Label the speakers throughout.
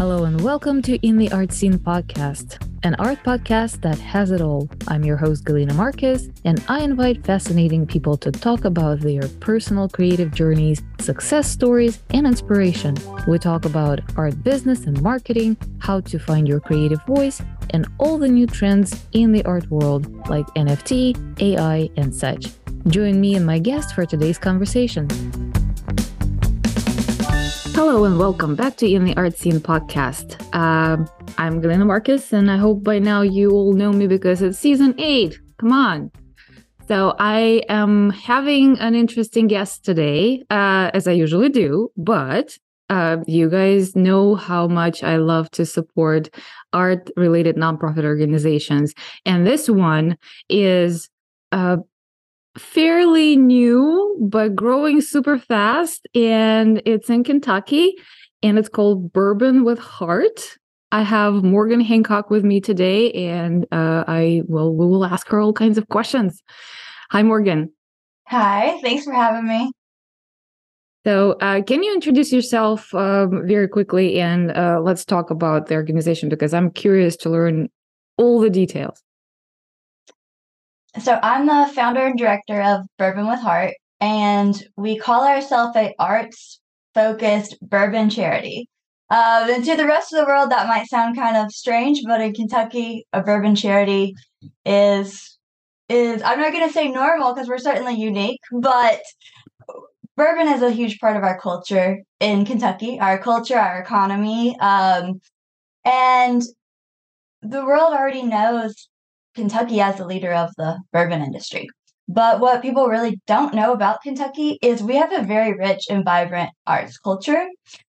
Speaker 1: Hello and welcome to In the Art Scene podcast, an art podcast that has it all. I'm your host, Galina Marquez, and I invite fascinating people to talk about their personal creative journeys, success stories, and inspiration. We talk about art business and marketing, how to find your creative voice, and all the new trends in the art world like NFT, AI, and such. Join me and my guest for today's conversation. Hello and welcome back to In the Art Scene podcast. Uh, I'm Galina Marquez, and I hope by now you all know me because it's season eight. Come on. So I am having an interesting guest today, uh, as I usually do, but uh, you guys know how much I love to support art related nonprofit organizations. And this one is uh, fairly new, but growing super fast. And it's in Kentucky and it's called Bourbon with Heart. I have Morgan Hancock with me today, and uh, I will we will ask her all kinds of questions. Hi, Morgan.
Speaker 2: Hi, thanks for having me.
Speaker 1: So, uh, can you introduce yourself um, very quickly, and uh, let's talk about the organization because I'm curious to learn all the details.
Speaker 2: So I'm the founder and director of Bourbon with Heart, and we call ourselves a arts focused bourbon charity. Uh, and to the rest of the world, that might sound kind of strange, but in Kentucky, a bourbon charity is is I'm not going to say normal because we're certainly unique, but bourbon is a huge part of our culture in Kentucky, our culture, our economy, um, and the world already knows Kentucky as the leader of the bourbon industry. But what people really don't know about Kentucky is we have a very rich and vibrant arts culture.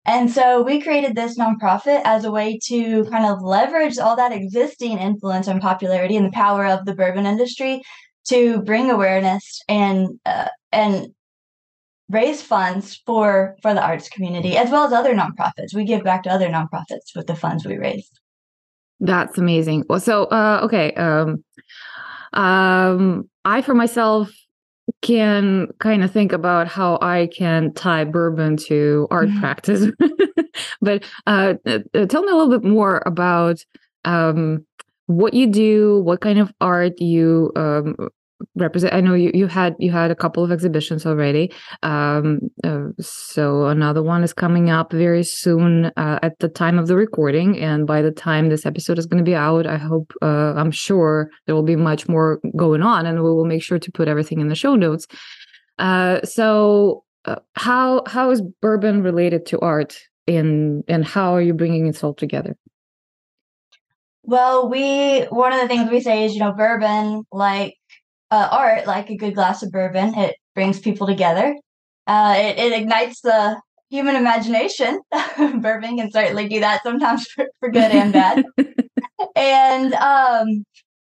Speaker 2: And so we created this nonprofit as a way to kind of leverage all that existing influence and popularity and the power of the bourbon industry to bring awareness and uh, and raise funds for for the arts community as well as other nonprofits. We give back to other nonprofits with the funds we raise.
Speaker 1: That's amazing. Well, so uh, okay, um, um, I for myself can kind of think about how I can tie bourbon to art mm-hmm. practice, but uh, uh, tell me a little bit more about um, what you do, what kind of art you um, represent i know you, you had you had a couple of exhibitions already um, uh, so another one is coming up very soon uh, at the time of the recording and by the time this episode is going to be out i hope uh, i'm sure there will be much more going on and we will make sure to put everything in the show notes. Uh, so uh, how how is bourbon related to art and and how are you bringing it all together?
Speaker 2: Well, we one of the things we say is, you know, bourbon, like uh, art, like a good glass of bourbon, it brings people together. Uh, it, it ignites the human imagination. bourbon can certainly do that sometimes for, for good and bad. and um,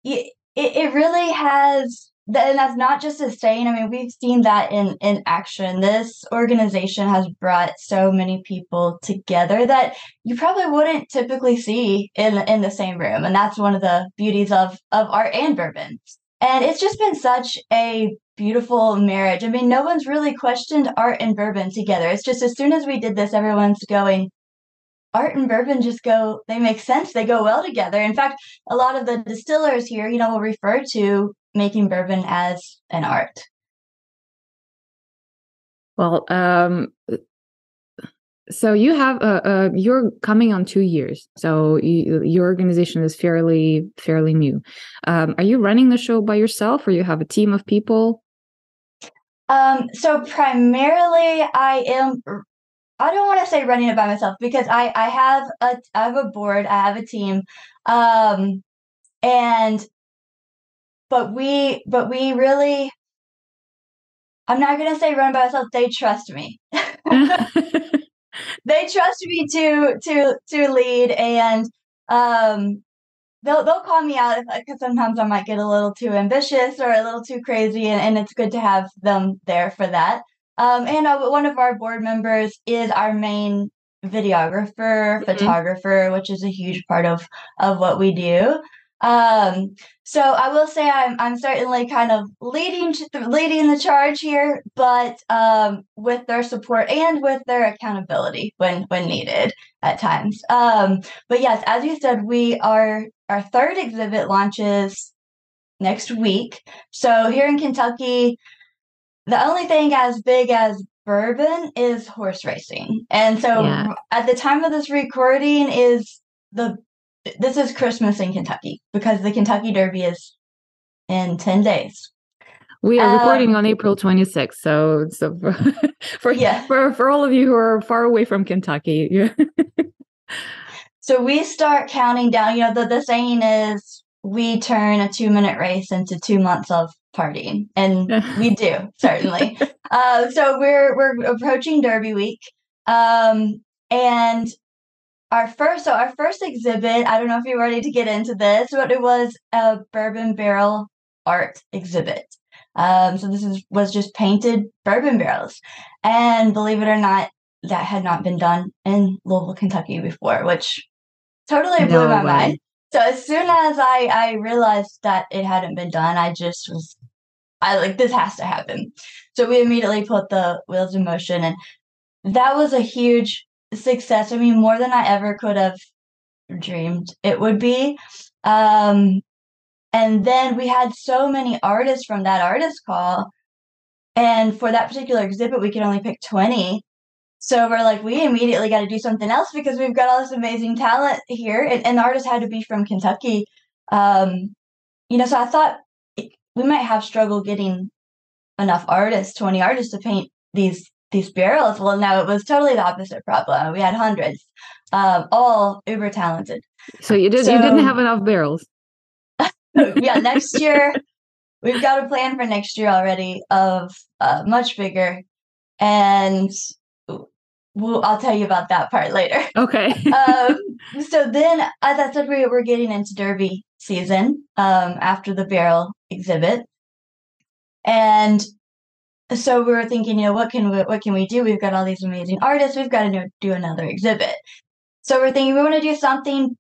Speaker 2: it, it really has and that's not just a saying. I mean, we've seen that in in action. This organization has brought so many people together that you probably wouldn't typically see in in the same room, and that's one of the beauties of of art and bourbon. And it's just been such a beautiful marriage. I mean, no one's really questioned art and bourbon together. It's just as soon as we did this, everyone's going, art and bourbon just go, they make sense. They go well together. In fact, a lot of the distillers here, you know, will refer to making bourbon as an art.
Speaker 1: Well, um, so you have uh, uh, you're coming on two years. So you, your organization is fairly fairly new. Um, are you running the show by yourself or you have a team of people?
Speaker 2: Um, so primarily i am i don't want to say running it by myself because i i have a i have a board i have a team um, and but we but we really i'm not going to say run by myself they trust me they trust me to to to lead and um they'll they'll call me out because sometimes I might get a little too ambitious or a little too crazy, and, and it's good to have them there for that. Um, and uh, one of our board members is our main videographer, mm-hmm. photographer, which is a huge part of of what we do. Um, so I will say I'm I'm certainly kind of leading to, leading the charge here, but um, with their support and with their accountability when when needed at times. Um, but yes, as you said, we are our third exhibit launches next week. So here in Kentucky, the only thing as big as bourbon is horse racing. And so yeah. at the time of this recording is the this is Christmas in Kentucky because the Kentucky Derby is in 10 days.
Speaker 1: We are um, recording on April 26th. So, so for, for, yeah. for, for all of you who are far away from Kentucky. Yeah.
Speaker 2: so we start counting down. You know, the, the saying is we turn a two minute race into two months of partying. And we do, certainly. uh, so we're, we're approaching Derby week. Um, and our first so our first exhibit i don't know if you're ready to get into this but it was a bourbon barrel art exhibit. Um, so this is was just painted bourbon barrels. And believe it or not that had not been done in louisville kentucky before which totally blew no my way. mind so as soon as i i realized that it hadn't been done i just was i like this has to happen. So we immediately put the wheels in motion and that was a huge success. I mean, more than I ever could have dreamed it would be. Um, and then we had so many artists from that artist call. And for that particular exhibit, we could only pick 20. So we're like, we immediately got to do something else because we've got all this amazing talent here. And, and the artist had to be from Kentucky. Um, you know, so I thought we might have struggle getting enough artists, 20 artists to paint these these barrels. Well, no, it was totally the opposite problem. We had hundreds, um, all uber talented.
Speaker 1: So you did so, you didn't have enough barrels.
Speaker 2: yeah, next year we've got a plan for next year already of uh, much bigger, and we'll, I'll tell you about that part later.
Speaker 1: Okay.
Speaker 2: um, so then, as I said, we were getting into Derby season um, after the barrel exhibit, and so we were thinking, you know, what can we, what can we do? We've got all these amazing artists. We've got to do another exhibit. So we're thinking we want to do something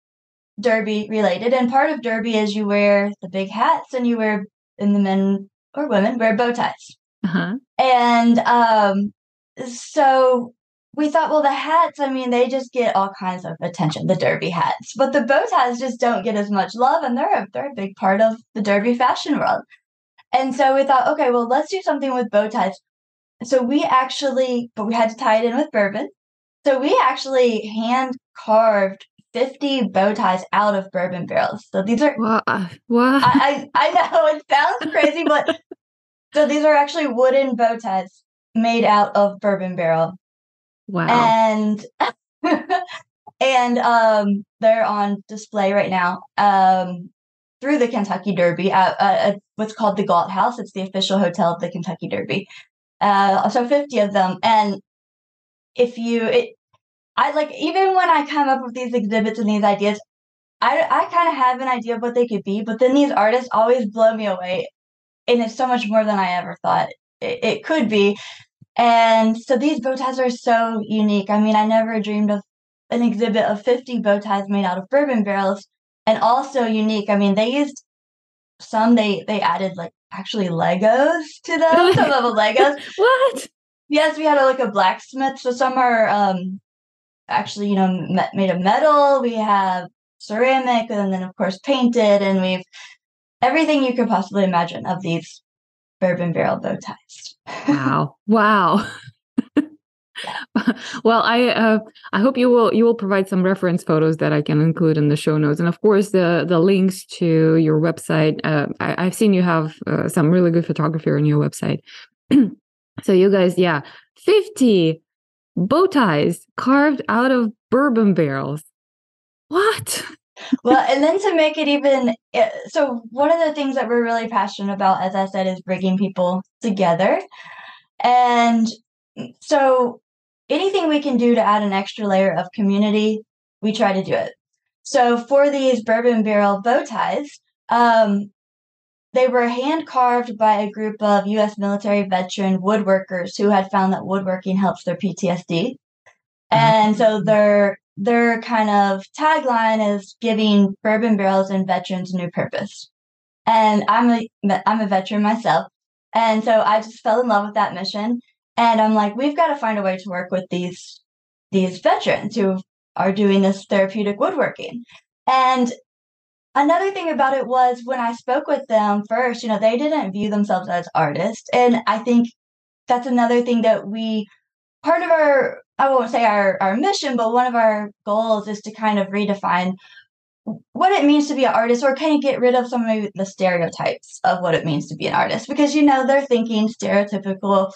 Speaker 2: derby related, and part of derby is you wear the big hats and you wear, and the men or women wear bow ties. Uh-huh. And um, so we thought, well, the hats, I mean, they just get all kinds of attention, the derby hats, but the bow ties just don't get as much love, and they're a, they're a big part of the derby fashion world. And so we thought, okay, well, let's do something with bow ties. So we actually, but we had to tie it in with bourbon. So we actually hand carved 50 bow ties out of bourbon barrels. So these are
Speaker 1: what? what?
Speaker 2: I, I, I know it sounds crazy, but so these are actually wooden bow ties made out of bourbon barrel.
Speaker 1: Wow.
Speaker 2: And and um they're on display right now. Um through the Kentucky Derby at, at, what's called the Galt House. It's the official hotel of the Kentucky Derby. Uh, so 50 of them. And if you, it, I like, even when I come up with these exhibits and these ideas, I, I kind of have an idea of what they could be, but then these artists always blow me away. And it's so much more than I ever thought it, it could be. And so these bow ties are so unique. I mean, I never dreamed of an exhibit of 50 bow ties made out of bourbon barrels and also unique. I mean, they used some they they added like actually Legos to them. some of the Legos.
Speaker 1: what?
Speaker 2: Yes, we had a, like a blacksmith. So some are um actually you know me- made of metal. We have ceramic, and then of course painted, and we've everything you could possibly imagine of these bourbon barrel bow ties.
Speaker 1: wow! Wow! Well, I uh, I hope you will you will provide some reference photos that I can include in the show notes, and of course the the links to your website. Uh, I, have seen you have uh, some really good photography on your website. so you guys, yeah, fifty bow ties carved out of bourbon barrels. What?
Speaker 2: well, and then to make it even eh, so, one of the things that we're really passionate about, as I said, is bringing people together. And so anything we can do to add an extra layer of community, we try to do it. So for these bourbon barrel bow ties, um, they were hand carved by a group of U.S. military veteran woodworkers who had found that woodworking helps their PTSD. And so they're their kind of tagline is giving bourbon barrels and veterans a new purpose. And I'm a I'm a veteran myself, and so I just fell in love with that mission. And I'm like, we've got to find a way to work with these these veterans who are doing this therapeutic woodworking. And another thing about it was when I spoke with them first, you know, they didn't view themselves as artists. And I think that's another thing that we part of our I won't say our, our mission, but one of our goals is to kind of redefine what it means to be an artist or kind of get rid of some of the stereotypes of what it means to be an artist because you know they're thinking stereotypical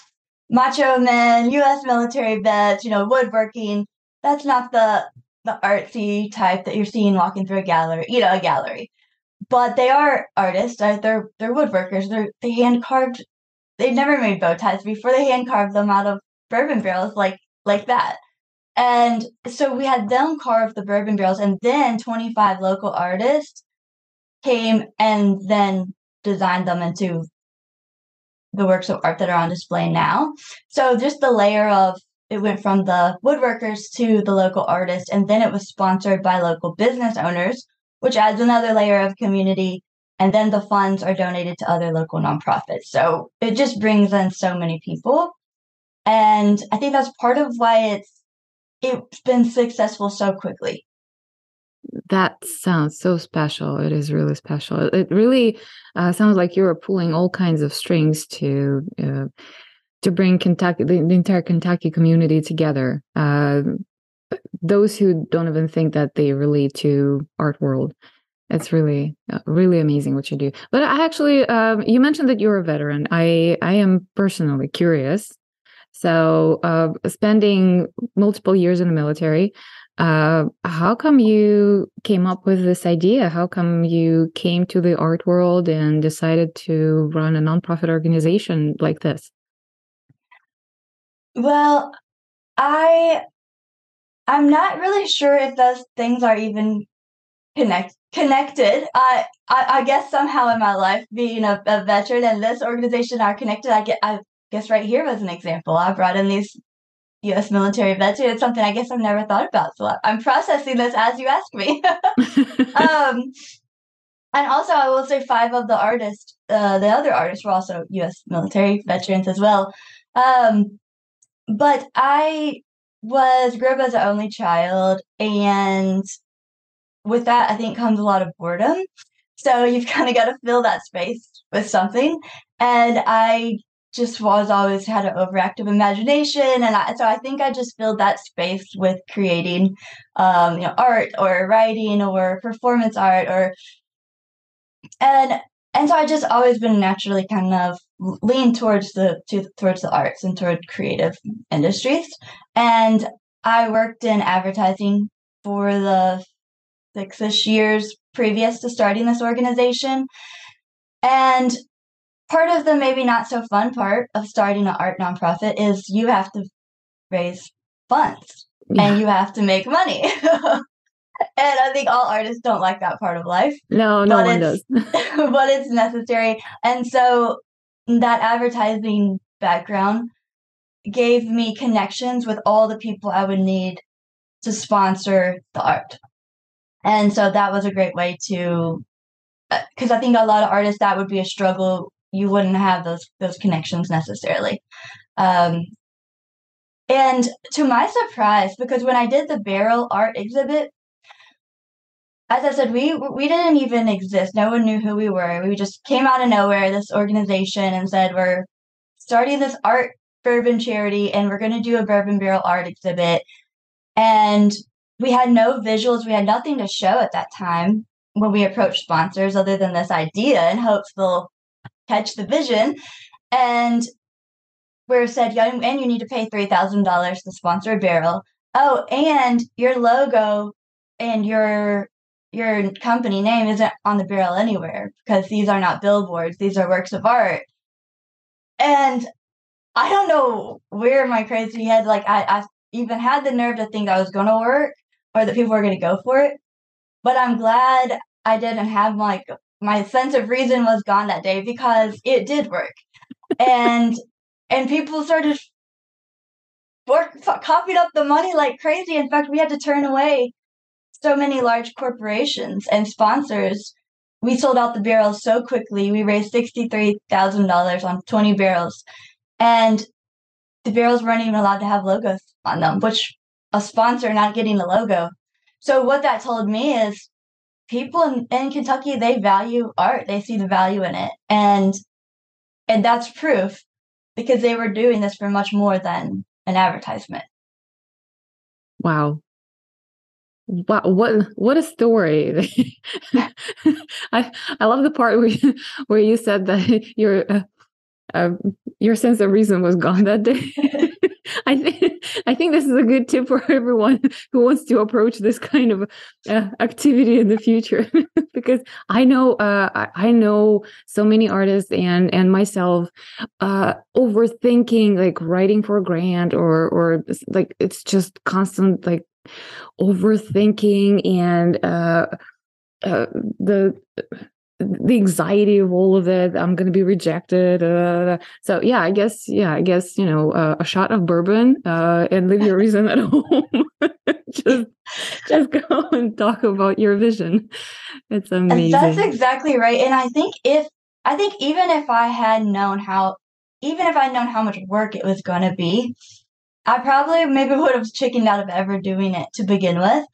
Speaker 2: macho men us military vets you know woodworking. That's not the the artsy type that you're seeing walking through a gallery you know a gallery. But they are artists they're they're woodworkers. They're they hand carved they never made bow ties before. They hand carved them out of bourbon barrels like like that. And so we had them carve the bourbon barrels, and then 25 local artists came and then designed them into the works of art that are on display now. So just the layer of it went from the woodworkers to the local artists, and then it was sponsored by local business owners, which adds another layer of community. And then the funds are donated to other local nonprofits. So it just brings in so many people. And I think that's part of why it's it's been successful so quickly.
Speaker 1: That sounds so special. It is really special. It really uh, sounds like you are pulling all kinds of strings to uh, to bring Kentucky, the, the, entire Kentucky community together. Uh, those who don't even think that they relate to art world. It's really, uh, really amazing what you do. But I actually, um, you mentioned that you're a veteran. I, I am personally curious so, uh, spending multiple years in the military, uh, how come you came up with this idea? How come you came to the art world and decided to run a nonprofit organization like this?
Speaker 2: Well, I I'm not really sure if those things are even connect connected. I, I I guess somehow in my life, being a, a veteran and this organization are connected. I get I guess right here was an example. I brought in these U.S. military vets. It's something I guess I've never thought about. So I'm processing this as you ask me. um, and also, I will say five of the artists, uh, the other artists, were also U.S. military veterans as well. Um, but I was grew up as an only child, and with that, I think comes a lot of boredom. So you've kind of got to fill that space with something. And I just was always had an overactive imagination. And I, so i think i just filled that space with creating um, you know art or writing or performance art or and and so i just always been naturally kind of lean towards the to, towards the arts and toward creative industries. And i worked in advertising for the six-ish years previous to starting this organization. And part of the maybe not so fun part of starting an art nonprofit is you have to raise funds yeah. and you have to make money. and I think all artists don't like that part of life.
Speaker 1: No, no one does.
Speaker 2: but it's necessary. And so that advertising background gave me connections with all the people I would need to sponsor the art. And so that was a great way to because uh, I think a lot of artists that would be a struggle you wouldn't have those those connections necessarily. Um, and to my surprise, because when I did the barrel art exhibit, as I said, we we didn't even exist. No one knew who we were. We just came out of nowhere, this organization, and said we're starting this art bourbon charity, and we're going to do a bourbon barrel art exhibit. And we had no visuals. We had nothing to show at that time when we approached sponsors, other than this idea, in hopes they'll catch the vision. And we're said, yeah, and you need to pay $3,000 to sponsor a barrel. Oh, and your logo and your your company name isn't on the barrel anywhere because these are not billboards. These are works of art. And I don't know where my crazy head, like I, I even had the nerve to think that was going to work or that people were going to go for it. But I'm glad I didn't have like my sense of reason was gone that day because it did work. and and people started copied up the money like crazy. In fact, we had to turn away so many large corporations and sponsors. We sold out the barrels so quickly. We raised $63,000 on 20 barrels. And the barrels weren't even allowed to have logos on them, which a sponsor not getting a logo. So what that told me is people in, in Kentucky, they value art. They see the value in it. And and that's proof because they were doing this for much more than an advertisement.
Speaker 1: Wow. Wow, what what a story! I I love the part where you, where you said that your uh, uh, your sense of reason was gone that day. I think I think this is a good tip for everyone who wants to approach this kind of uh, activity in the future, because I know uh, I, know so many artists and and myself uh, overthinking like writing for a grant or or like it's just constant like overthinking and uh, uh, the the anxiety of all of it i'm going to be rejected uh, so yeah i guess yeah i guess you know uh, a shot of bourbon uh, and leave your reason at home. Just just go and talk about your vision. It's amazing
Speaker 2: that's exactly right and i think if i think even if i had known how even if i'd known how much work it was going to be i probably maybe would have chickened out of ever doing it to begin with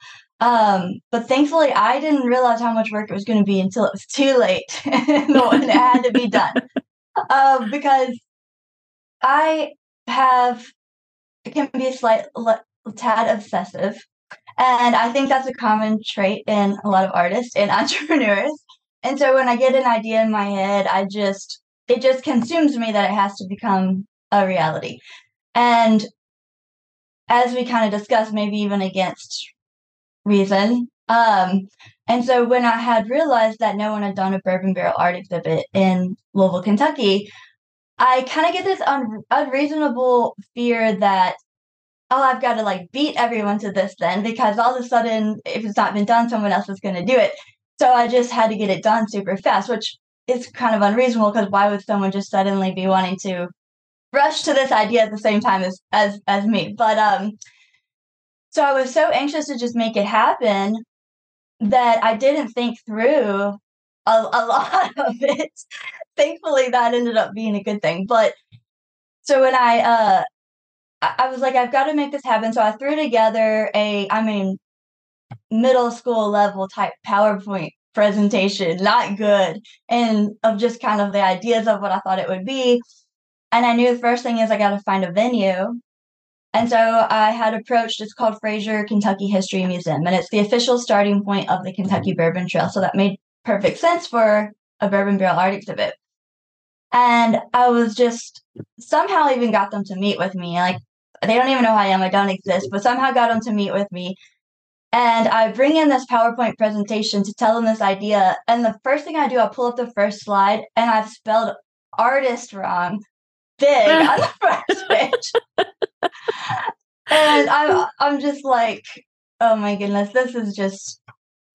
Speaker 2: um, but thankfully, I didn't realize how much work it was going to be until it was too late and it had to be done. Uh, because I have, it can be a slight tad obsessive. And I think that's a common trait in a lot of artists and entrepreneurs. And so when I get an idea in my head, I just, it just consumes me that it has to become a reality. And as we kind of discussed, maybe even against reason. Um, and so when I had realized that no one had done a bourbon barrel art exhibit in Louisville, Kentucky, I kind of get this un- unreasonable fear that oh, I've got to like beat everyone to this then because all of a sudden, if it's not been done, someone else is going to do it. So I just had to get it done super fast, which is kind of unreasonable because why would someone just suddenly be wanting to rush to this idea at the same time as as as me? But um, so I was so anxious to just make it happen that I didn't think through a, a lot of it. Thankfully, that ended up being a good thing. But so when I, uh, I was like, I've got to make this happen. So I threw together a, I mean, middle school level type PowerPoint presentation, not good, and of just kind of the ideas of what I thought it would be. And I knew the first thing is I got to find a venue. And so I had approached, it's called Frazier Kentucky History Museum, and it's the official starting point of the Kentucky mm-hmm. Bourbon Trail. So that made perfect sense for a bourbon barrel art exhibit. And I was just somehow even got them to meet with me. Like, they don't even know who I am, I don't exist, but somehow got them to meet with me. And I bring in this PowerPoint presentation to tell them this idea. And the first thing I do, I pull up the first slide and I've spelled artist wrong big on the first page. and I'm I'm just like, oh my goodness, this is just.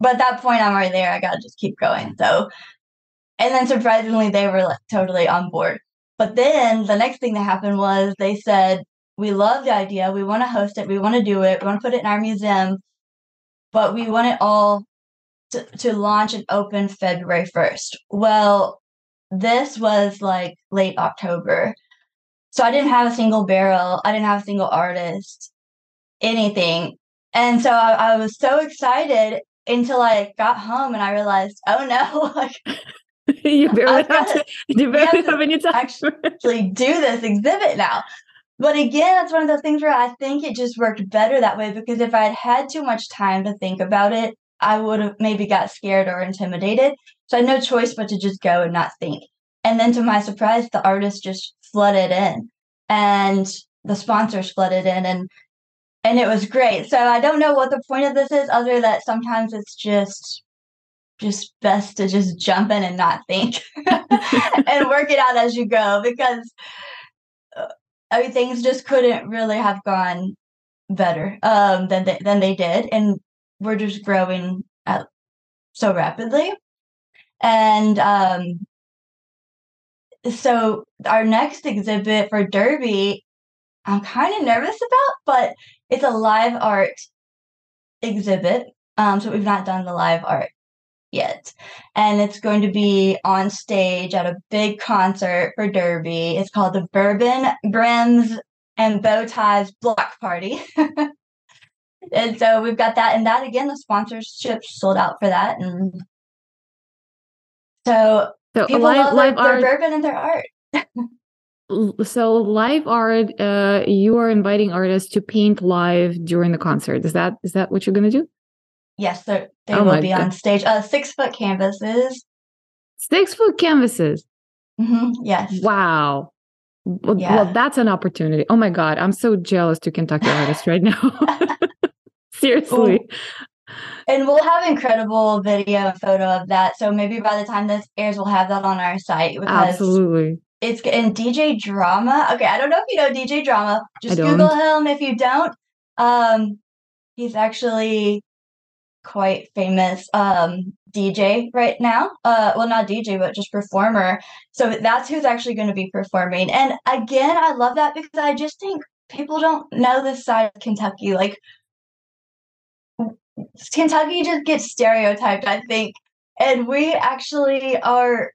Speaker 2: But at that point, I'm already there. I gotta just keep going. So, and then surprisingly, they were like totally on board. But then the next thing that happened was they said, "We love the idea. We want to host it. We want to do it. We want to put it in our museum, but we want it all to, to launch and open February 1st. Well, this was like late October. So I didn't have a single barrel, I didn't have a single artist, anything. And so I, I was so excited until I got home and I realized, oh no, like
Speaker 1: you barely have to, you barely have any time.
Speaker 2: actually do this exhibit now. But again, that's one of those things where I think it just worked better that way because if I'd had too much time to think about it, I would have maybe got scared or intimidated. So I had no choice but to just go and not think. And then to my surprise, the artist just flooded in and the sponsors flooded in and and it was great. So I don't know what the point of this is other that sometimes it's just just best to just jump in and not think and work it out as you go because uh, I mean things just couldn't really have gone better um than they, than they did and we're just growing at so rapidly and um so our next exhibit for Derby, I'm kind of nervous about, but it's a live art exhibit. Um, so we've not done the live art yet. And it's going to be on stage at a big concert for Derby. It's called the Bourbon Brims and Bow Ties Block Party. and so we've got that. And that again, the sponsorship sold out for that. And so, so people live, live their, art, their bourbon and their art.
Speaker 1: so live art uh you are inviting artists to paint live during the concert is that is that what you're going to do
Speaker 2: Yes, they oh will be God. on stage. Uh, six foot canvases.
Speaker 1: Six foot canvases.
Speaker 2: Mm-hmm, yes.
Speaker 1: Wow. Well, yeah. well, that's an opportunity. Oh my God, I'm so jealous to Kentucky artists right now. Seriously.
Speaker 2: And we'll have incredible video and photo of that. So maybe by the time this airs, we'll have that on our site.
Speaker 1: Absolutely.
Speaker 2: It's in DJ Drama. Okay, I don't know if you know DJ Drama. Just Google him if you don't. Um, he's actually quite famous um, DJ right now. Uh, well, not DJ, but just performer. So that's who's actually going to be performing. And again, I love that because I just think people don't know this side of Kentucky. Like, Kentucky just gets stereotyped, I think. And we actually are,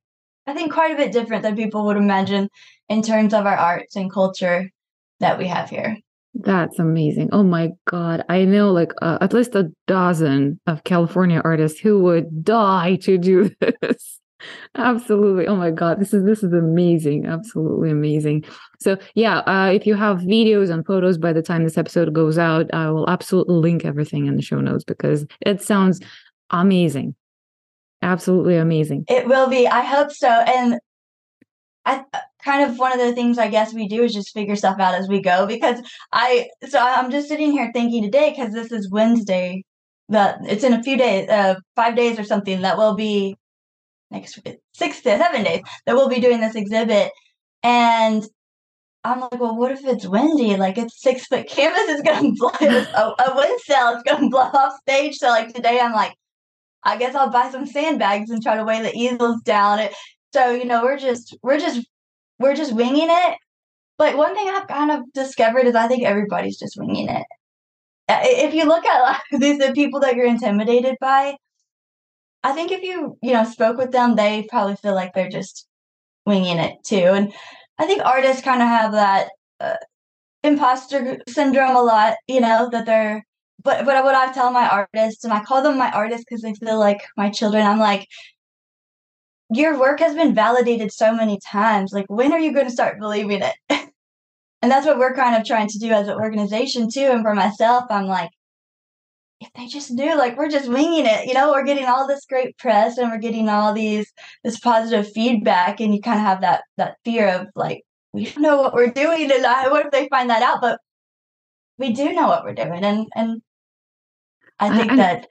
Speaker 2: I think, quite a bit different than people would imagine in terms of our arts and culture that we have here.
Speaker 1: That's amazing. Oh my God. I know like uh, at least a dozen of California artists who would die to do this. Absolutely. Oh my God. This is this is amazing. Absolutely amazing. So yeah, uh, if you have videos and photos by the time this episode goes out, I will absolutely link everything in the show notes because it sounds amazing. Absolutely amazing.
Speaker 2: It will be. I hope so. And I kind of one of the things I guess we do is just figure stuff out as we go because I so I'm just sitting here thinking today because this is Wednesday that it's in a few days uh five days or something that will be next six to seven days that we'll be doing this exhibit and I'm like, well, what if it's windy? Like, it's six foot canvas is gonna blow a, a wind sail is gonna blow off stage. So, like today, I'm like, I guess I'll buy some sandbags and try to weigh the easels down. It, so you know, we're just we're just we're just winging it. But one thing I've kind of discovered is I think everybody's just winging it. If you look at these the people that you're intimidated by, I think if you you know spoke with them, they probably feel like they're just winging it too. And I think artists kind of have that uh, imposter syndrome a lot. You know that they're. But but what I tell my artists, and I call them my artists because they feel like my children. I'm like, your work has been validated so many times. Like, when are you going to start believing it? and that's what we're kind of trying to do as an organization, too. And for myself, I'm like, if they just knew, like, we're just winging it, you know, we're getting all this great press and we're getting all these, this positive feedback. And you kind of have that, that fear of like, we don't know what we're doing. And I, what if they find that out? But we do know what we're doing. And, and I think I, that,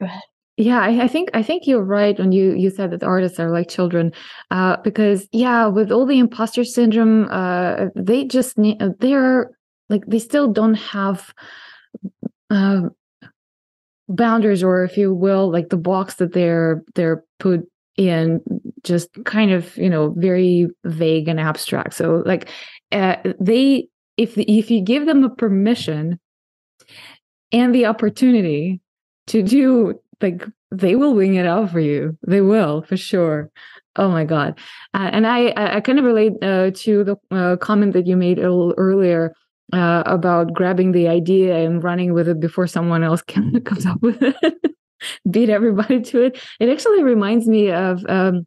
Speaker 1: go ahead. Yeah, I, I, think I think you're right when you you said that artists are like children, uh, because yeah, with all the imposter syndrome, uh, they just need they're like they still don't have uh, boundaries, or if you will, like the box that they're they're put in, just kind of you know very vague and abstract. So like uh, they if if you give them a permission and the opportunity to do like they will wing it out for you. They will for sure. Oh my god. Uh, and i i kind of relate uh, to the uh, comment that you made a little earlier uh, about grabbing the idea and running with it before someone else can, comes up with it beat everybody to it. It actually reminds me of um,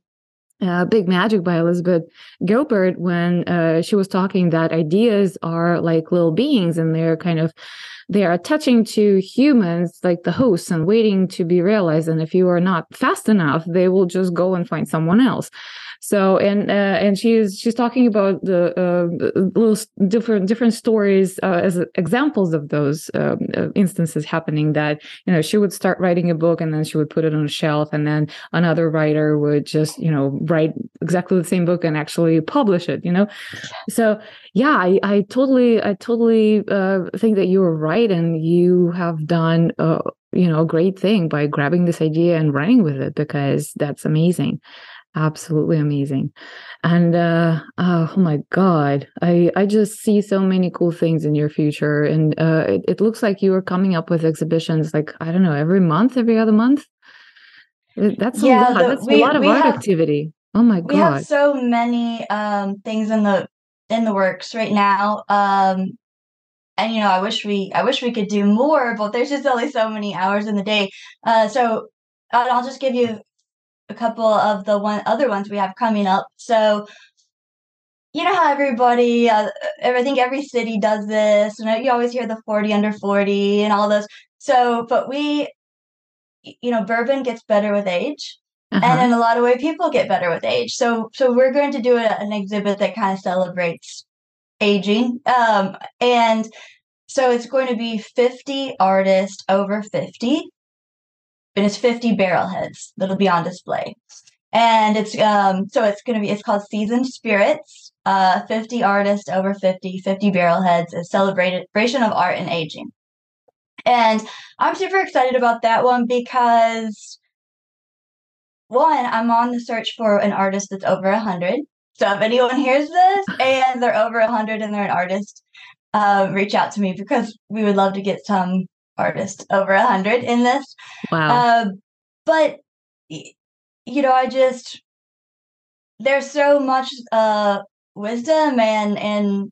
Speaker 1: uh, Big Magic by Elizabeth Gilbert when uh, she was talking that ideas are like little beings and they're kind of they are attaching to humans like the hosts and waiting to be realized. And if you are not fast enough they will just go and find someone else so and uh, and she's she's talking about the uh, little different different stories uh, as examples of those um, uh, instances happening. That you know she would start writing a book and then she would put it on a shelf, and then another writer would just you know write exactly the same book and actually publish it. You know, so yeah, I, I totally I totally uh, think that you were right, and you have done. you know, a great thing by grabbing this idea and running with it because that's amazing absolutely amazing. And uh, uh, oh my god i i just see so many cool things in your future and uh, it, it looks like you are coming up with exhibitions like i don't know every month every other month? That's yeah, a lot. The, that's we, a lot of art have, activity. Oh my god
Speaker 2: we have so many um, things in the in the works right now um, and you know i wish we i wish we could do more but there's just only so many hours in the day. Uh, so i'll just give you a couple of the one other ones we have coming up. So you know how everybody, uh, I think every city does this. You know, you always hear the forty under forty and all those. So, but we, you know, bourbon gets better with age. Uh-huh. And in a lot of way, people get better with age. So, so we're going to do a, an exhibit that kind of celebrates aging. Um, and so it's going to be 50 artists over 50 it's 50 barrel heads that'll be on display. And it's um so it's gonna be it's called Seasoned Spirits. Uh 50 artists over 50, 50 barrel heads, a celebration of art and aging. And I'm super excited about that one because one, I'm on the search for an artist that's over a hundred. So if anyone hears this and they're over a hundred and they're an artist, uh, reach out to me because we would love to get some artist over a hundred in this.
Speaker 1: Wow.
Speaker 2: Uh, but you know, I just there's so much uh wisdom and and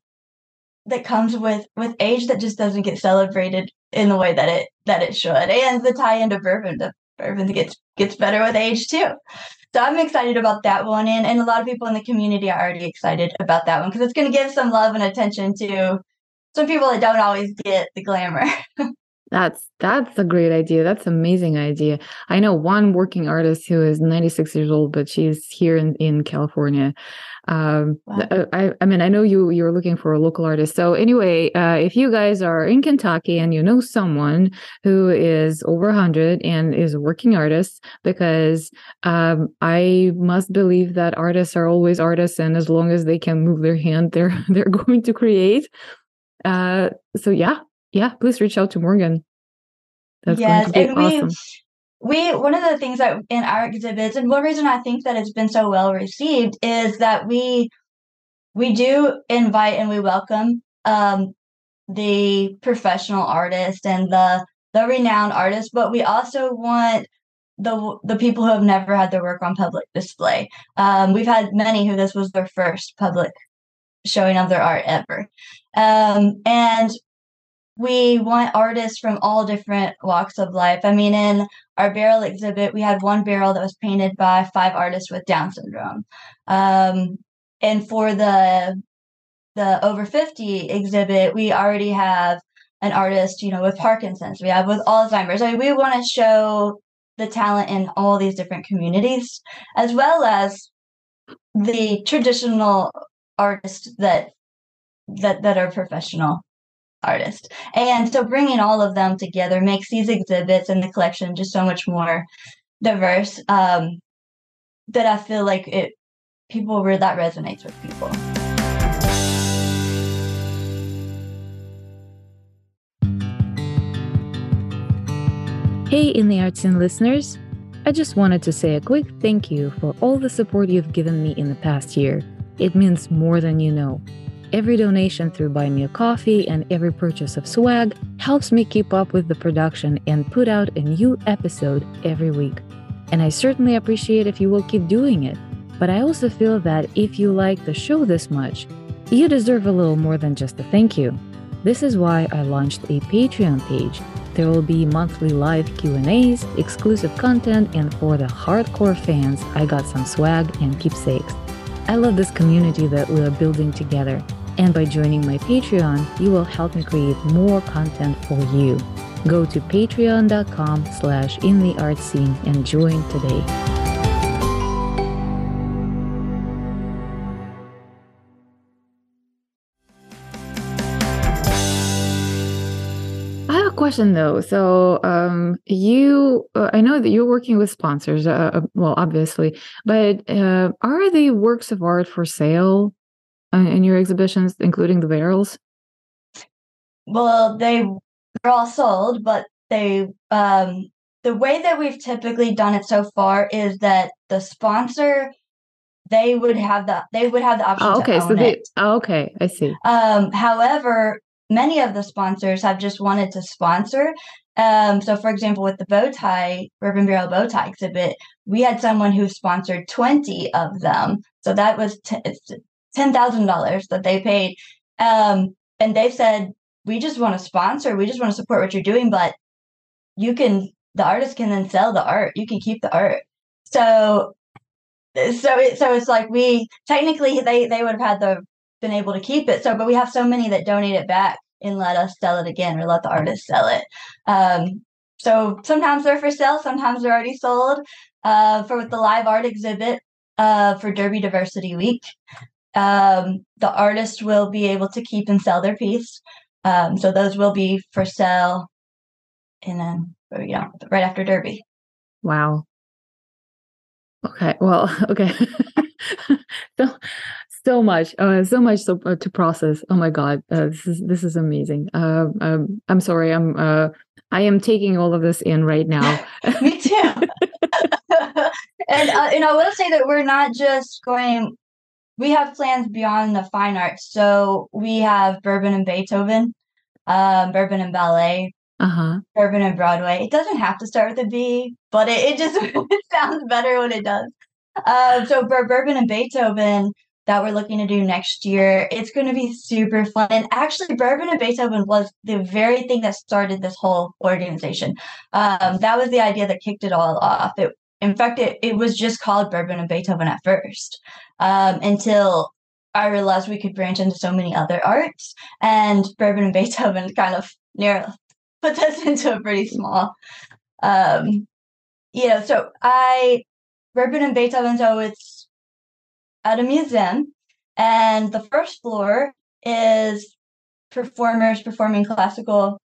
Speaker 2: that comes with with age that just doesn't get celebrated in the way that it that it should. And the tie into bourbon, the bourbon gets gets better with age too. So I'm excited about that one, and and a lot of people in the community are already excited about that one because it's going to give some love and attention to some people that don't always get the glamour.
Speaker 1: That's that's a great idea. That's an amazing idea. I know one working artist who is 96 years old, but she's here in, in California. Um, wow. Uh, I, I mean, I know you you're looking for a local artist. So anyway, uh, if you guys are in Kentucky and you know someone who is over 100 and is a working artist, because um, I must believe that artists are always artists, and as long as they can move their hand, they're they're going to create. Uh, so yeah, yeah, please reach out to Morgan.
Speaker 2: That's yes, and we awesome. we one of the things that in our exhibits, and one reason I think that it's been so well received is that we we do invite and we welcome um, the professional artist and the the renowned artist, but we also want the the people who have never had their work on public display. Um, we've had many who this was their first public showing of their art ever, um, and we want artists from all different walks of life. I mean, in our barrel exhibit, we had one barrel that was painted by five artists with Down syndrome. Um, and for the the over 50 exhibit, we already have an artist, you know, with Parkinson's. We have with Alzheimer's. I mean, we want to show the talent in all these different communities, as well as the traditional artists that that that are professional artist. And so bringing all of them together makes these exhibits and the collection just so much more diverse um, that I feel like it people where that resonates with people.
Speaker 1: Hey, in the arts and listeners, I just wanted to say a quick thank you for all the support you've given me in the past year. It means more than you know. Every donation through Buy Me a Coffee and every purchase of swag helps me keep up with the production and put out a new episode every week. And I certainly appreciate if you will keep doing it. But I also feel that if you like the show this much, you deserve a little more than just a thank you. This is why I launched a Patreon page. There will be monthly live Q&As, exclusive content, and for the hardcore fans, I got some swag and keepsakes. I love this community that we are building together and by joining my Patreon, you will help me create more content for you. Go to patreon.com slash in the art scene and join today. I have a question though. So, um, you, uh, I know that you're working with sponsors, uh, uh well, obviously, but uh, are the works of art for sale in your exhibitions, including the barrels?
Speaker 2: Well, they were all sold, but they um, the way that we've typically done it so far is that the sponsor they would have the they would have the option
Speaker 1: Oh, okay.
Speaker 2: to
Speaker 1: So they.
Speaker 2: it.
Speaker 1: Oh, okay. I see.
Speaker 2: Um, however, many of the sponsors have just wanted to sponsor. Um, so, for example, with the bow tie, Bourbon Barrel bow tie exhibit, we had someone who sponsored 20 of them. So that was t- it's $10,000 that they paid. Um, and they said, we just want to sponsor, we just want to support what you're doing, but you can, the artist can then sell the art, you can keep the art. So, so it, so it's like we technically they they would have had the been able to keep it. So, but we have so many that donate it back and let us sell it again or let the artist sell it. Um, so sometimes they're for sale, sometimes they're already sold. Uh, for with the live art exhibit uh, for Derby Diversity Week, um, the artist will be able to keep and sell their piece. Um, so those will be for sale, and then you know right after Derby.
Speaker 1: Wow. Okay. Well. Okay. so, so much. Uh, so much so, uh, to process. Oh my god. Uh, this is this is amazing. Uh, um, I'm sorry. I'm. Uh, I am taking all of this in right now.
Speaker 2: Me too. and uh, and I will say that we're not just going. We have plans beyond the fine arts. So we have Bourbon and Beethoven, um, Bourbon and Ballet,
Speaker 1: Uh huh.
Speaker 2: Bourbon and Broadway. It doesn't have to start with a B, but it, it just it sounds better when it does. Uh, so for Bourbon and Beethoven that we're looking to do next year, it's going to be super fun. And actually, Bourbon and Beethoven was the very thing that started this whole organization. Um, that was the idea that kicked it all off. It, in fact, it, it was just called Bourbon and Beethoven at first um, until I realized we could branch into so many other arts, and Bourbon and Beethoven kind of narrow puts us into a pretty small um you know so i bourbon and beethoven so it's at a museum and the first floor is performers performing classical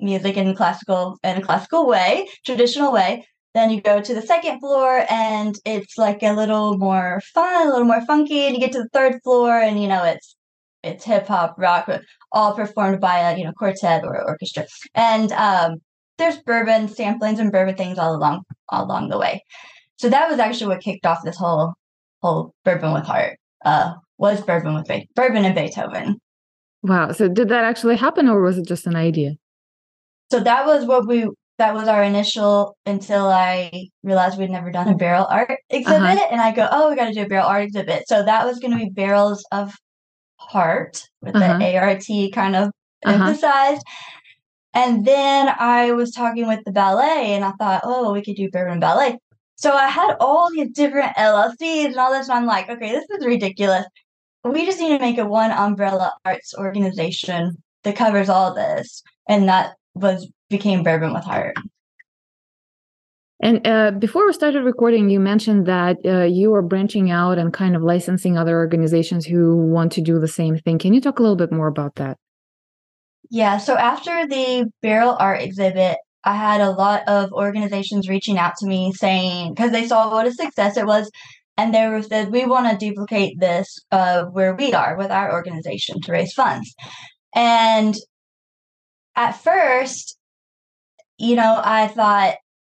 Speaker 2: music in classical in a classical way traditional way then you go to the second floor and it's like a little more fun a little more funky and you get to the third floor and you know it's it's hip hop rock all performed by a you know quartet or orchestra and um there's bourbon samplings and bourbon things all along all along the way so that was actually what kicked off this whole whole bourbon with heart uh was bourbon with Be- bourbon and beethoven
Speaker 1: Wow. So did that actually happen, or was it just an idea?
Speaker 2: so that was what we that was our initial until i realized we'd never done a barrel art exhibit
Speaker 1: Uh-huh.
Speaker 2: and i go oh we got to do a barrel art exhibit so that was going to be barrels of heart with
Speaker 1: Uh-huh.
Speaker 2: the art kind of
Speaker 1: Uh-huh.
Speaker 2: emphasized and then i was talking with the ballet and i thought oh we could do bourbon ballet so i had all these different llcs and all this and i'm like okay this is ridiculous we just need to make a one umbrella arts organization that covers all this and that was became bourbon with heart
Speaker 1: And uh, before we started recording, you mentioned that uh, you are branching out and kind of licensing other organizations who want to do the same thing. Can you talk a little bit more about that?
Speaker 2: Yeah, so after the barrel art exhibit, I had a lot of organizations reaching out to me saying because they saw what a success it was, and they were said we want to duplicate this uh, where we are with our organization to raise funds. And at first, you know, I thought,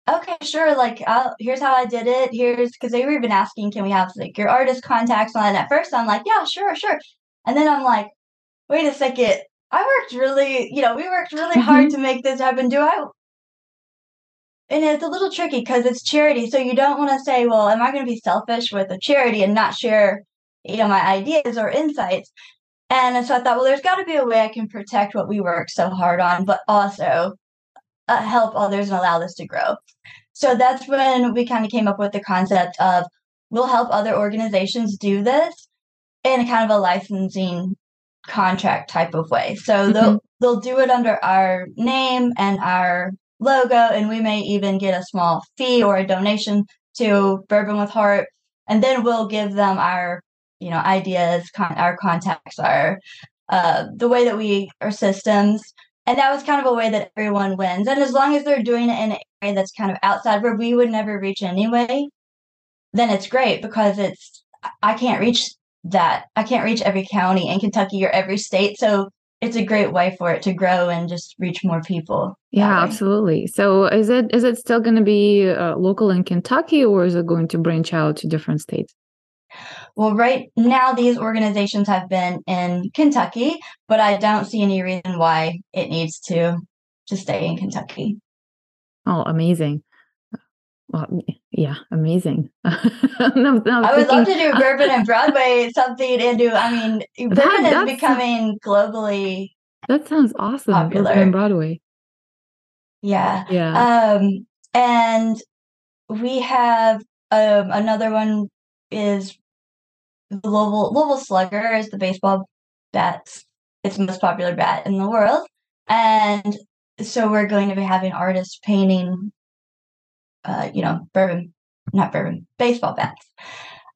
Speaker 2: okay, sure, like I'll, here's how I did it. Here's because they were even asking, can we have like your artist contacts on? And at first, I'm like, yeah, sure, sure. And then I'm like, wait a second. I worked really, you know, we worked really hard mm-hmm. to make this happen. Do I? And it's a little tricky because it's charity. So you don't want to say, well, am I going to be selfish with a charity and not share, you know, my ideas or insights? And so I thought, well, there's got to be a way I can protect what we worked so hard on, but also uh, help others and allow this to grow. So that's when we kind of came up with the concept of we'll help other organizations do this in a kind of a licensing contract type of way. So they'll they'll do it under our name and our logo, and we may even get a small fee or a donation to Bourbon with Heart, and then we'll give them our you know ideas, con- our contacts, our uh, the way that we our systems. And that was kind of a way that everyone wins. And as long as they're doing it in an area that's kind of outside where we would never reach anyway, then it's great because it's I can't reach that. I can't reach every county in Kentucky or every state. So it's a great way for it to grow and just reach more people.
Speaker 1: Yeah, absolutely. So is it is it still going to be uh, local in Kentucky, or is it going to branch out to different states?
Speaker 2: Well, right now these organizations have been in Kentucky, but I don't see any reason why it needs to to stay in Kentucky.
Speaker 1: Oh, amazing. Well, yeah, amazing. no,
Speaker 2: I would thinking, love to do Bourbon and Broadway something into. I mean, Bourbon that, is becoming globally.
Speaker 1: That sounds awesome. Popular Bourbon and Broadway.
Speaker 2: Yeah.
Speaker 1: Yeah.
Speaker 2: Um, and we have um, another one is the Louisville, Louisville Slugger is the baseball bat. It's most popular bat in the world. And so we're going to be having artists painting, uh, you know, bourbon, not bourbon, baseball bats.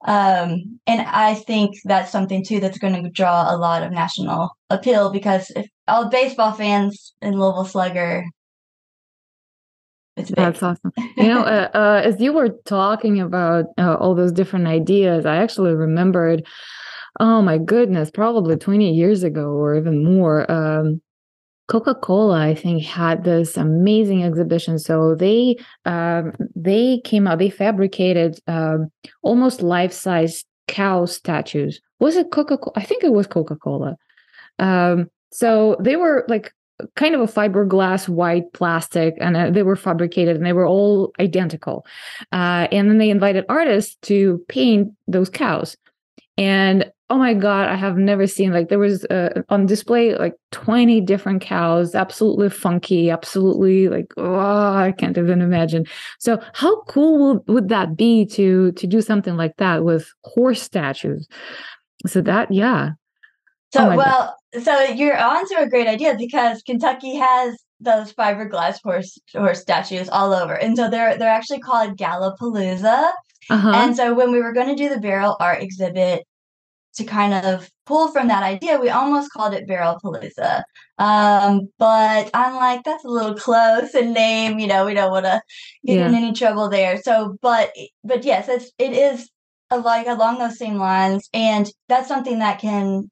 Speaker 2: Um, and I think that's something too that's going to draw a lot of national appeal because if all baseball fans in Louisville Slugger
Speaker 1: that's awesome. You know, uh, uh, as you were talking about uh, all those different ideas, I actually remembered, oh my goodness, probably 20 years ago or even more. Um, Coca-Cola, I think, had this amazing exhibition. So they um, they came out, they fabricated um, almost life-size cow statues. Was it Coca-Cola? I think it was Coca-Cola. Um, so they were like kind of a fiberglass white plastic and uh, they were fabricated and they were all identical. Uh, and then they invited artists to paint those cows. And oh my god i have never seen like there was uh, on display like 20 different cows absolutely funky absolutely like oh i can't even imagine. So how cool would, would that be to to do something like that with horse statues? So that yeah.
Speaker 2: So oh well so you're on to a great idea because Kentucky has those fiberglass horse horse statues all over, and so they're they're actually called Gallopalooza. Uh-huh. And so when we were going to do the barrel art exhibit to kind of pull from that idea, we almost called it Barrel Palooza. Um, but I'm like, that's a little close in name. You know, we don't want to get yeah. in any trouble there. So, but but yes, it's it is a, like along those same lines, and that's something that can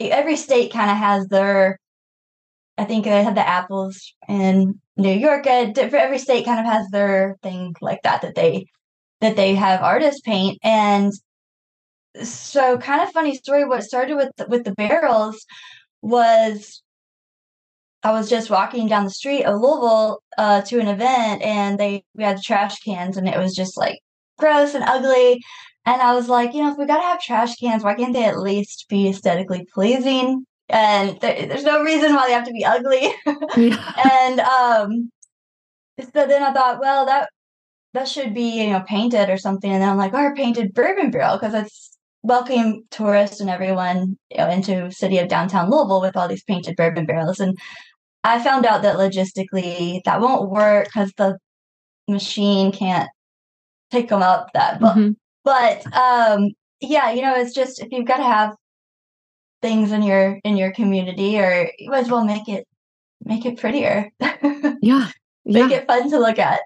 Speaker 2: every state kind of has their I think they had the apples in New York. Every state kind of has their thing like that that they that they have artists paint. And so, kind of funny story. What started with the, with the barrels was I was just walking down the street of Louisville uh, to an event, and they we had trash cans, and it was just like gross and ugly. And I was like, you know, if we gotta have trash cans, why can't they at least be aesthetically pleasing? And there, there's no reason why they have to be ugly. And um, so then I thought, well, that that should be you know painted or something. And then I'm like, or oh, painted bourbon barrel because it's welcoming tourists and everyone you know, into city of downtown Louisville with all these painted bourbon barrels. And I found out that logistically that won't work because the machine can't pick them up that mm-hmm. But um, yeah, you know, it's just if you've got to have things in your in your community, or you might as well make it make it prettier.
Speaker 1: yeah,
Speaker 2: make it fun to look at.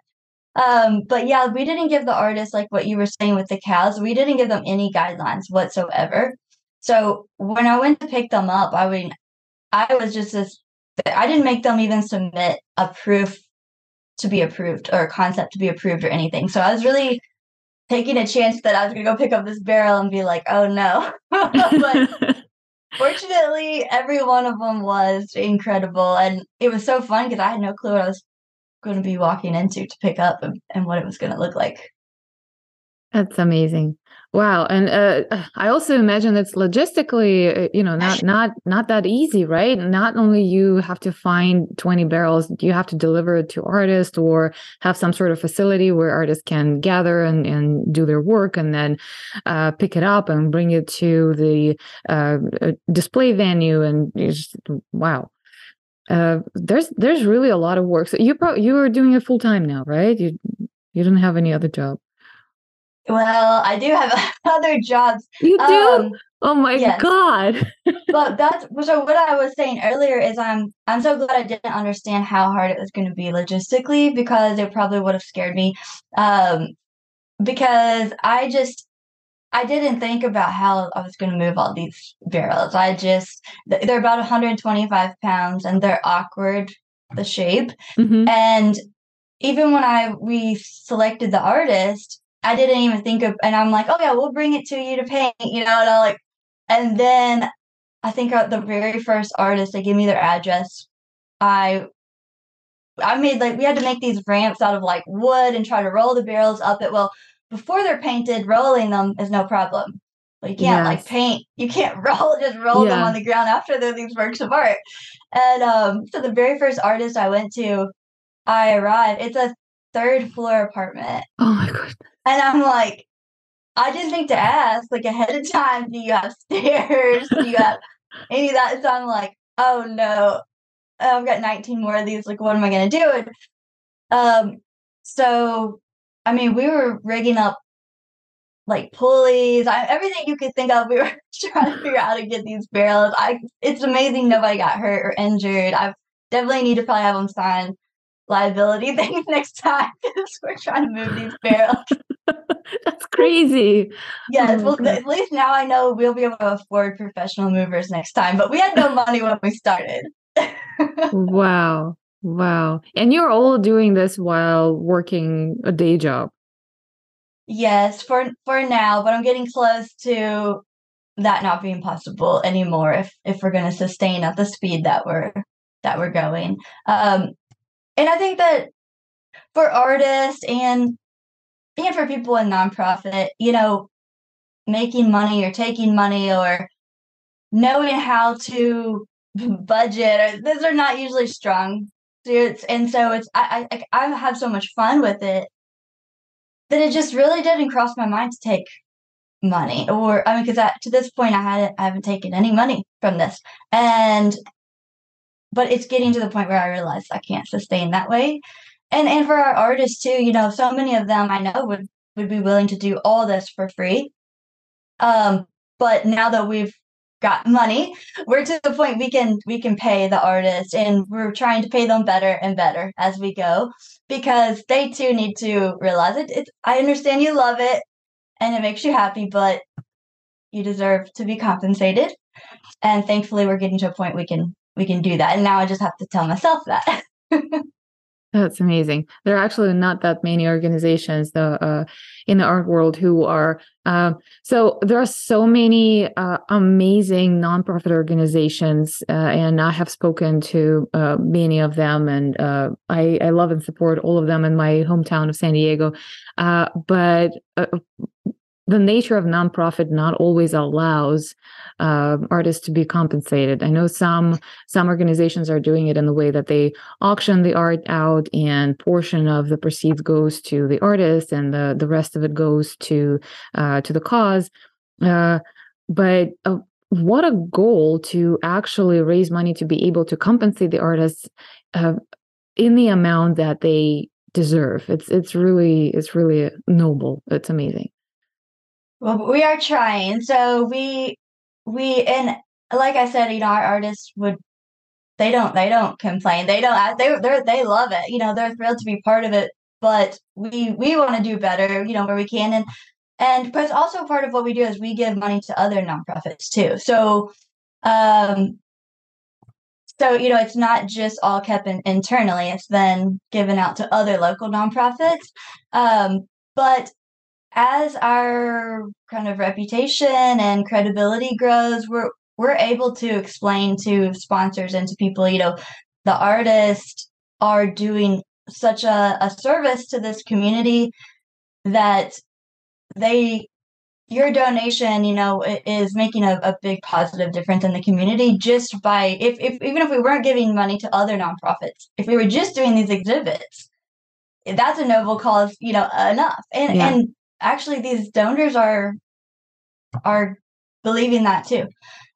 Speaker 2: Um, but yeah, we didn't give the artists like what you were saying with the cows. We didn't give them any guidelines whatsoever. So when I went to pick them up, I mean, I was just this. I didn't make them even submit a proof to be approved or a concept to be approved or anything. So I was really taking a chance that I was gonna go pick up this barrel and be like, oh no. but fortunately, every one of them was incredible, and it was so fun because I had no clue what I was going to be walking into to pick up and, and what it was going to look like.
Speaker 1: That's amazing. Wow, and uh, I also imagine it's logistically, uh, you know, not not not that easy, right? Not only you have to find twenty barrels, you have to deliver it to artists or have some sort of facility where artists can gather and, and do their work, and then uh, pick it up and bring it to the uh, uh display venue. And just wow, uh, there's there's really a lot of work. So you pro- you are doing it full time now, right? You you don't have any other job.
Speaker 2: Well, I do have other jobs.
Speaker 1: You do? Um, oh my yes. god.
Speaker 2: but that's so what I was saying earlier is I'm I'm so glad I didn't understand how hard it was going to be logistically because it probably would have scared me. Um because I just I didn't think about how I was going to move all these barrels. I just they're about 125 pounds and they're awkward the shape. Mm-hmm. And even when I we selected the artist, I didn't even think of, and I'm like, oh yeah, we'll bring it to you to paint, you know, and I like, and then I think the very first artist, they gave me their address. I I made like we had to make these ramps out of like wood and try to roll the barrels up it. Well, before they're painted, rolling them is no problem. But you can't yes. like paint. You can't roll just roll yeah. them on the ground after they're these works of art. And um, so the very first artist I went to, I arrived. It's a third floor apartment.
Speaker 1: Oh my god!
Speaker 2: And I'm like, I didn't think to ask like ahead of time. Do you have stairs? Do you have any of that? So I'm like, oh no, I've got 19 more of these. Like, what am I to do? And, um, so, I mean, we were rigging up like pulleys, I, everything you could think of. We were trying to figure out how to get these barrels. I, it's amazing nobody got hurt or injured. I definitely need to probably have them sign liability things next time because we're trying to move these barrels.
Speaker 1: That's crazy.
Speaker 2: Yes, oh, well, at least now I know we'll be able to afford professional movers next time. But we had no money when we started
Speaker 1: wow. Wow. And you're all doing this while working a day job.
Speaker 2: Yes, for for now, but I'm getting close to that not being possible anymore if if we're going to sustain at the speed that we're that we're going. Um and I think that for artists and and for people in nonprofit, you know, making money or taking money or knowing how to budget. Those are not usually strong suits, and so it's I I I have had so much fun with it that it just really didn't cross my mind to take money or I mean because to this point I hadn't I haven't taken any money from this and but it's getting to the point where I realize I can't sustain that way. And and for our artists too you know so many of them I know would would be willing to do all this for free. Um but now that we've got money we're to the point we can we can pay the artist and we're trying to pay them better and better as we go because they too need to realize it. It's i understand you love it and it makes you happy but you deserve to be compensated. And thankfully we're getting to a point we can we can do that and now i just have to tell myself that
Speaker 1: That's amazing. There are actually not that many organizations the, uh, in the art world who are. Uh, so there are so many uh, amazing nonprofit organizations, uh, and I have spoken to uh, many of them, and uh, I, I love and support all of them in my hometown of San Diego. but the nature of nonprofit not always allows uh, artists to be compensated. I know some some organizations are doing it in the way that they auction the art out, and portion of the proceeds goes to the artist, and the the rest of it goes to uh, to the cause. Uh, but uh, what a goal to actually raise money to be able to compensate the artists uh, in the amount that they deserve. It's it's really it's really noble. It's amazing.
Speaker 2: Well, we are trying. So we we and like I said, you know, our artists would they don't they don't complain. They don't they they they love it. You know, they're thrilled to be part of it. But we we want to do better. You know, where we can and and but also part of what we do is we give money to other nonprofits too. So um so you know it's not just all kept in, internally it's then given out to other local nonprofits um, but as our kind of reputation and credibility grows, we're we're able to explain to sponsors and to people, you know, the artists are doing such a, a service to this community that they your donation, you know, is making a, a big positive difference in the community just by if, if even if we weren't giving money to other nonprofits, if we were just doing these exhibits, that's a noble cause, you know, enough. And yeah. and actually these donors are are believing that too.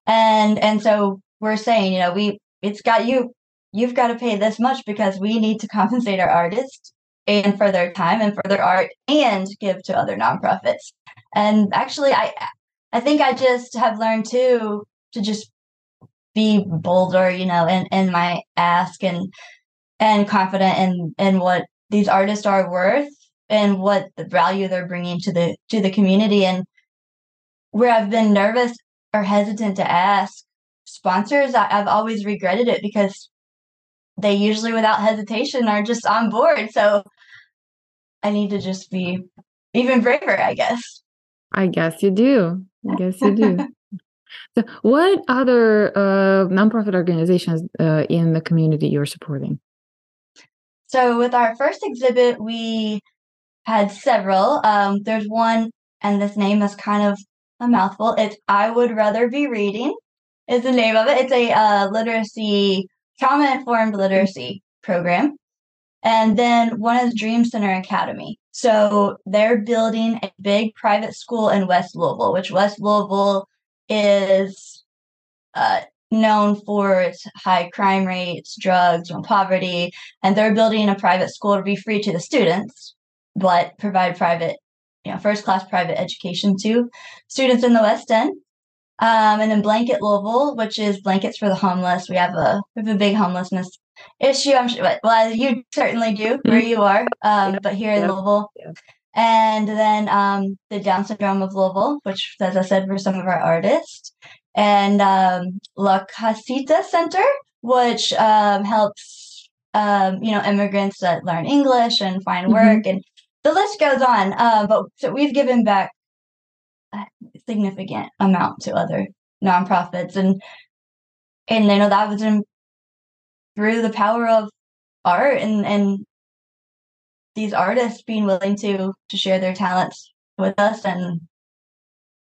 Speaker 2: And and so we're saying you know we it's got you you've got to pay this much because we need to compensate our artists and for their time and for their art and give to other nonprofits. And actually i i think i just have learned too to just be bolder you know in in my ask and and confident in in what these artists are worth and what the value they're bringing to the to the community and where I've been nervous or hesitant to ask sponsors I, I've always regretted it because they usually without hesitation are just on board so I need to just be even braver, I guess.
Speaker 1: I guess you do. I guess you do. so, what other uh, nonprofit organizations uh, in the community you're supporting?
Speaker 2: So, with our first exhibit, we had several. Um, there's one, and this name is kind of a mouthful. It's I Would Rather Be Reading, is the name of it. It's a uh, literacy, trauma informed literacy program. And then one is Dream Center Academy. So they're building a big private school in West Louisville, which West Louisville is uh, known for its high crime rates, drugs, and poverty. And they're building a private school to be free to the students, but provide private, you know, first class private education to students in the West End. Um, and then Blanket Louisville, which is blankets for the homeless. We have a we have a big homelessness issue. I'm sure, well, you certainly do where mm-hmm. you are, um, yeah. but here in yeah. Louisville. Yeah. And then um, the Down syndrome of Louisville, which, as I said, for some of our artists, and um, La Casita Center, which um, helps um, you know immigrants that learn English and find mm-hmm. work, mm-hmm. and the list goes on. Uh, but so we've given back a significant amount to other nonprofits, and and I know that was in through the power of art and and these artists being willing to to share their talents with us and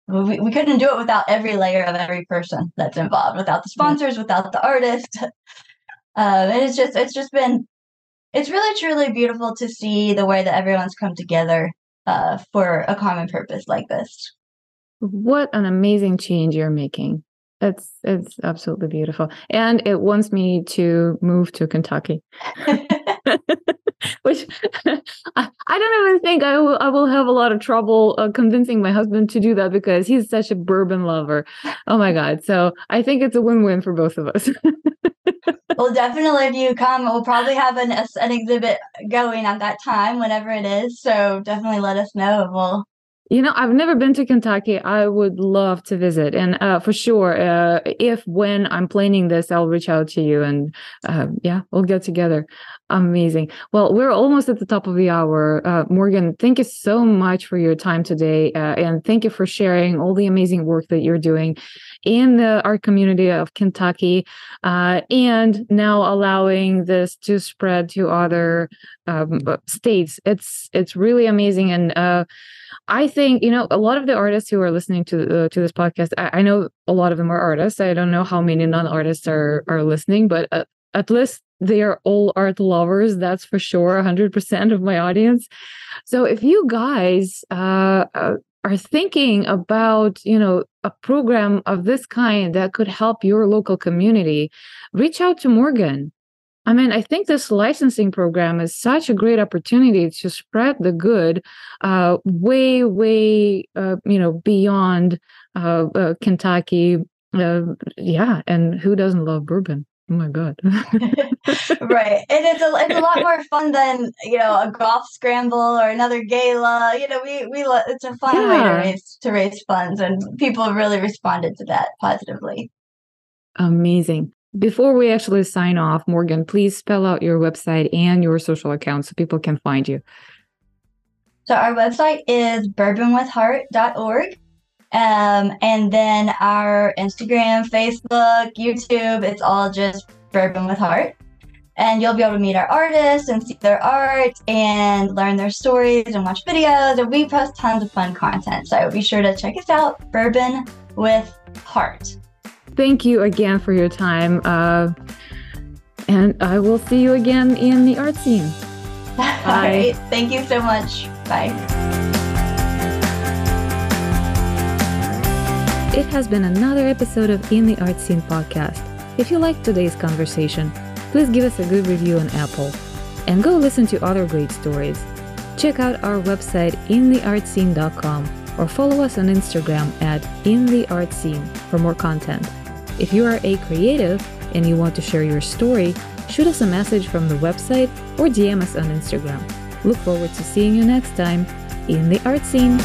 Speaker 2: we, we couldn't do it without every layer of every person that's involved without the sponsors without the artist uh, and it's just it's just been it's really truly beautiful to see the way that everyone's come together uh, for a common purpose like this.
Speaker 1: What an amazing change you're making. It's it's absolutely beautiful, and it wants me to move to Kentucky, which I, I, don't even think I will I will have a lot of trouble uh, convincing my husband to do that because he's such a bourbon lover. Oh my god! So I think it's a win win for both of us.
Speaker 2: well, definitely, if you come, we'll probably have an an exhibit going at that time, whenever it is. So definitely let us know. We'll
Speaker 1: you know, I've never been to Kentucky. I would love to visit, and uh, for sure, uh, if when I'm planning this, I'll reach out to you, and uh, yeah, we'll get together. Amazing. Well, we're almost at the top of the hour. Uh, Morgan, thank you so much for your time today, uh, and thank you for sharing all the amazing work that you're doing in the art community of Kentucky, uh, and now allowing this to spread to other um, states. It's it's really amazing, and I think you know a lot of the artists who are listening to uh, to this podcast. I, I, know a lot of them are artists. I don't know how many non-artists are are listening, but uh, at least they are all art lovers. That's for sure. hundred percent of my audience. So if you guys uh, uh, are thinking about you know a program of this kind that could help your local community, reach out to Morgan. I mean, I think this licensing program is such a great opportunity to spread the good uh, way, way, uh, you know, beyond uh, uh Kentucky. Uh, yeah, and who doesn't love bourbon? Oh my god!
Speaker 2: right, and it's a it's a lot more fun than you know a golf scramble or another gala. You know, we we it's a fun yeah. way to raise to raise funds, and people really responded to that positively.
Speaker 1: Amazing. Before we actually sign off, Morgan, please spell out your website and your social accounts so people can find you.
Speaker 2: So our website is bourbonwithheart.org. Um, and then our Instagram, Facebook, YouTube, it's all just Bourbon with Heart. And you'll be able to meet our artists and see their art and learn their stories and watch videos. And we post tons of fun content. So be sure to check us out, Bourbon with Heart
Speaker 1: thank you again for your time. Uh, and I will see you again in the art scene.
Speaker 2: Bye. All right. Thank you so much. Bye.
Speaker 1: It has been another episode of In the Art Scene podcast. If you liked today's conversation, please give us a good review on Apple and go listen to other great stories. Check out our website intheartscene.com or follow us on Instagram at intheartscene for more content. If you are a creative and you want to share your story, shoot us a message from the website or DM us on Instagram. Look forward to seeing you next time in the art scene.